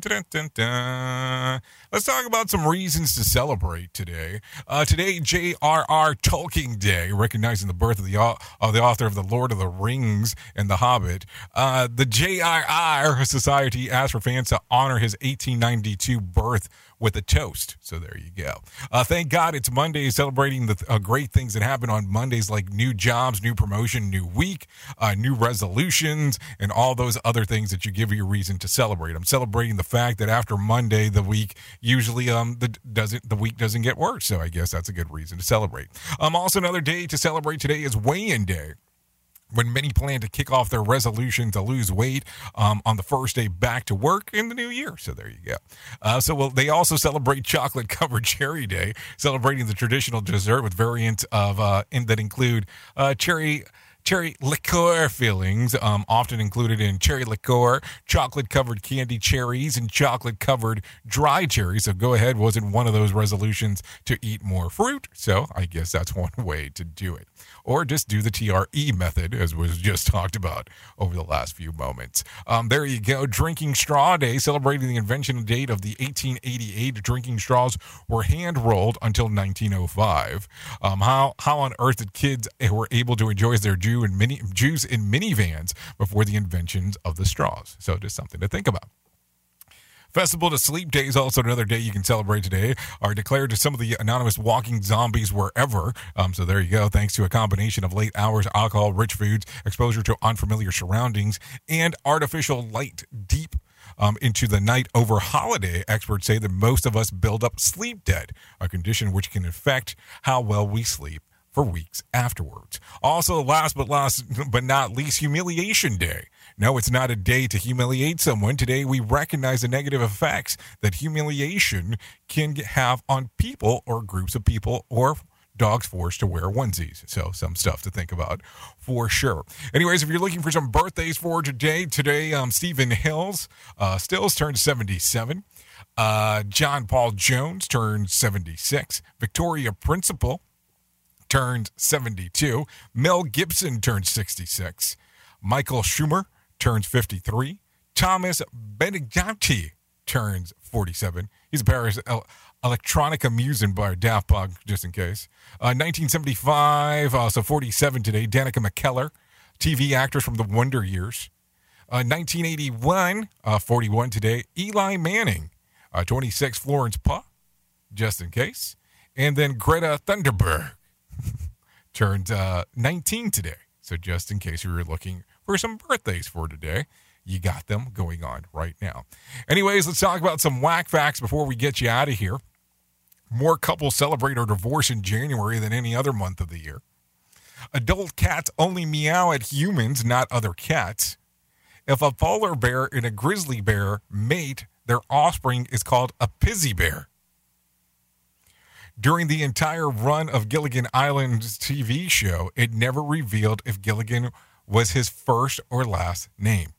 Let's talk about some reasons to celebrate today. Uh, today, J.R.R. Tolkien Day, recognizing the birth of the of the author of the Lord of the Rings and The Hobbit. Uh, the J.R.R. Society asked for fans to honor his 1892 birth with a toast. So there you go. Uh, thank God it's Monday, celebrating the uh, great things that happen on Mondays, like new jobs, new promotion, new week, uh, new resolutions, and all those other things that you give you reason to celebrate. I'm celebrating the fact that after Monday, the week usually um the doesn't the week doesn't get worse. So I guess that's a good reason to celebrate. Um, also another day to celebrate today is weigh-in day when many plan to kick off their resolution to lose weight um, on the first day back to work in the new year. So there you go. Uh, so well, they also celebrate chocolate covered cherry day, celebrating the traditional dessert with variants of uh, in, that include uh, cherry cherry liqueur fillings, um, often included in cherry liqueur, chocolate covered candy cherries, and chocolate covered dry cherries. So go ahead, wasn't one of those resolutions to eat more fruit. So I guess that's one way to do it. Or just do the TRE method, as was just talked about over the last few moments. Um, there you go. Drinking Straw Day, celebrating the invention date of the 1888. Drinking straws were hand rolled until 1905. Um, how how on earth did kids were able to enjoy their Jew and mini, juice in minivans before the inventions of the straws? So just something to think about. Festival to Sleep Day is also another day you can celebrate today. Are declared to some of the anonymous walking zombies wherever. Um, so there you go. Thanks to a combination of late hours, alcohol, rich foods, exposure to unfamiliar surroundings, and artificial light deep um, into the night over holiday, experts say that most of us build up sleep debt, a condition which can affect how well we sleep for weeks afterwards. Also, last but last but not least, humiliation day. No, it's not a day to humiliate someone. Today, we recognize the negative effects that humiliation can have on people or groups of people or dogs forced to wear onesies. So, some stuff to think about for sure. Anyways, if you're looking for some birthdays for today, today, um, Stephen Hills uh, Stills turned 77. Uh, John Paul Jones turned 76. Victoria Principal turned 72. Mel Gibson turned 66. Michael Schumer turns 53. Thomas Beniganti turns 47. He's a Paris el- electronica musician by Daft Punk, just in case. Uh, 1975, uh, so 47 today, Danica McKellar, TV actress from the Wonder Years. Uh, 1981, uh, 41 today, Eli Manning. Uh, 26, Florence Puh, just in case. And then Greta Thunberg turned uh, 19 today. So just in case you were looking for some birthdays for today, you got them going on right now. Anyways, let's talk about some whack facts before we get you out of here. More couples celebrate a divorce in January than any other month of the year. Adult cats only meow at humans, not other cats. If a polar bear and a grizzly bear mate, their offspring is called a pizzy bear. During the entire run of Gilligan Island's TV show, it never revealed if Gilligan was his first or last name.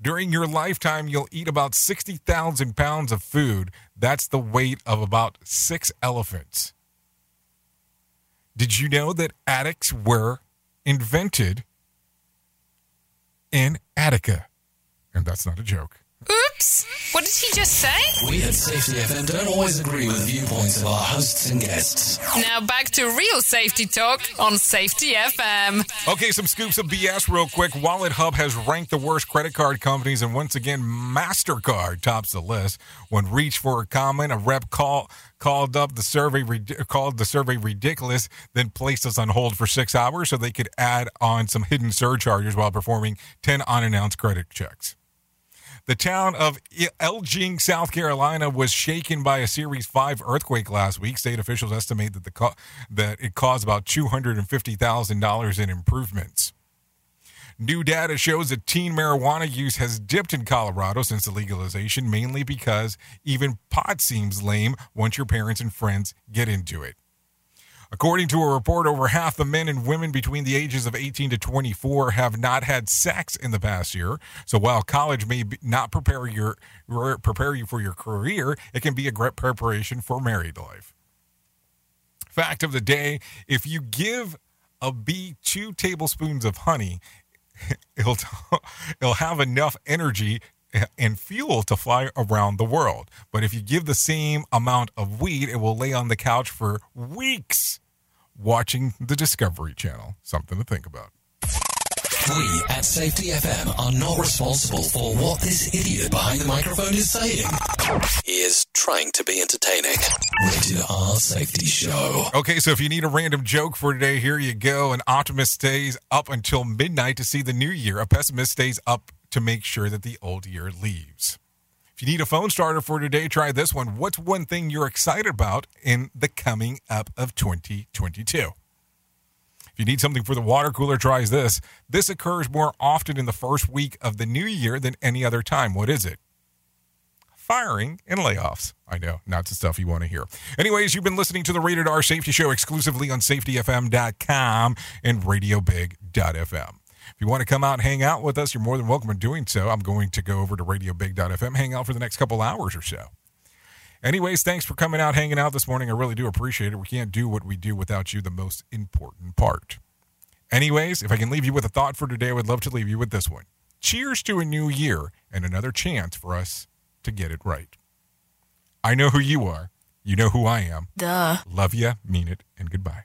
During your lifetime, you'll eat about 60,000 pounds of food. That's the weight of about six elephants. Did you know that attics were invented in Attica? And that's not a joke. Oops! What did he just say? We at Safety FM don't always agree with the viewpoints of our hosts and guests. Now back to real safety talk on Safety FM. Okay, some scoops of BS real quick. Wallet Hub has ranked the worst credit card companies, and once again, MasterCard tops the list. When reached for a comment, a rep call, called up the survey called the survey ridiculous, then placed us on hold for six hours so they could add on some hidden surcharges while performing 10 unannounced credit checks. The town of Elgin, South Carolina, was shaken by a Series 5 earthquake last week. State officials estimate that the co- that it caused about $250,000 in improvements. New data shows that teen marijuana use has dipped in Colorado since the legalization, mainly because even pot seems lame once your parents and friends get into it. According to a report, over half the men and women between the ages of 18 to 24 have not had sex in the past year. So while college may not prepare your prepare you for your career, it can be a great preparation for married life. Fact of the day: If you give a bee two tablespoons of honey, it'll it'll have enough energy and fuel to fly around the world. But if you give the same amount of weed, it will lay on the couch for weeks watching the Discovery Channel. Something to think about. We at Safety FM are not responsible for what this idiot behind the microphone is saying. He is trying to be entertaining. Rated R Safety Show. Okay, so if you need a random joke for today, here you go. An optimist stays up until midnight to see the new year. A pessimist stays up to make sure that the old year leaves. If you need a phone starter for today, try this one. What's one thing you're excited about in the coming up of 2022? If you need something for the water cooler, try this. This occurs more often in the first week of the new year than any other time. What is it? firing, and layoffs. I know, not the stuff you want to hear. Anyways, you've been listening to the Rated R Safety Show exclusively on safetyfm.com and radiobig.fm. If you want to come out and hang out with us, you're more than welcome in doing so. I'm going to go over to radiobig.fm, hang out for the next couple hours or so. Anyways, thanks for coming out, hanging out this morning. I really do appreciate it. We can't do what we do without you, the most important part. Anyways, if I can leave you with a thought for today, I would love to leave you with this one. Cheers to a new year and another chance for us to get it right. I know who you are. You know who I am. Duh. Love ya, mean it, and goodbye.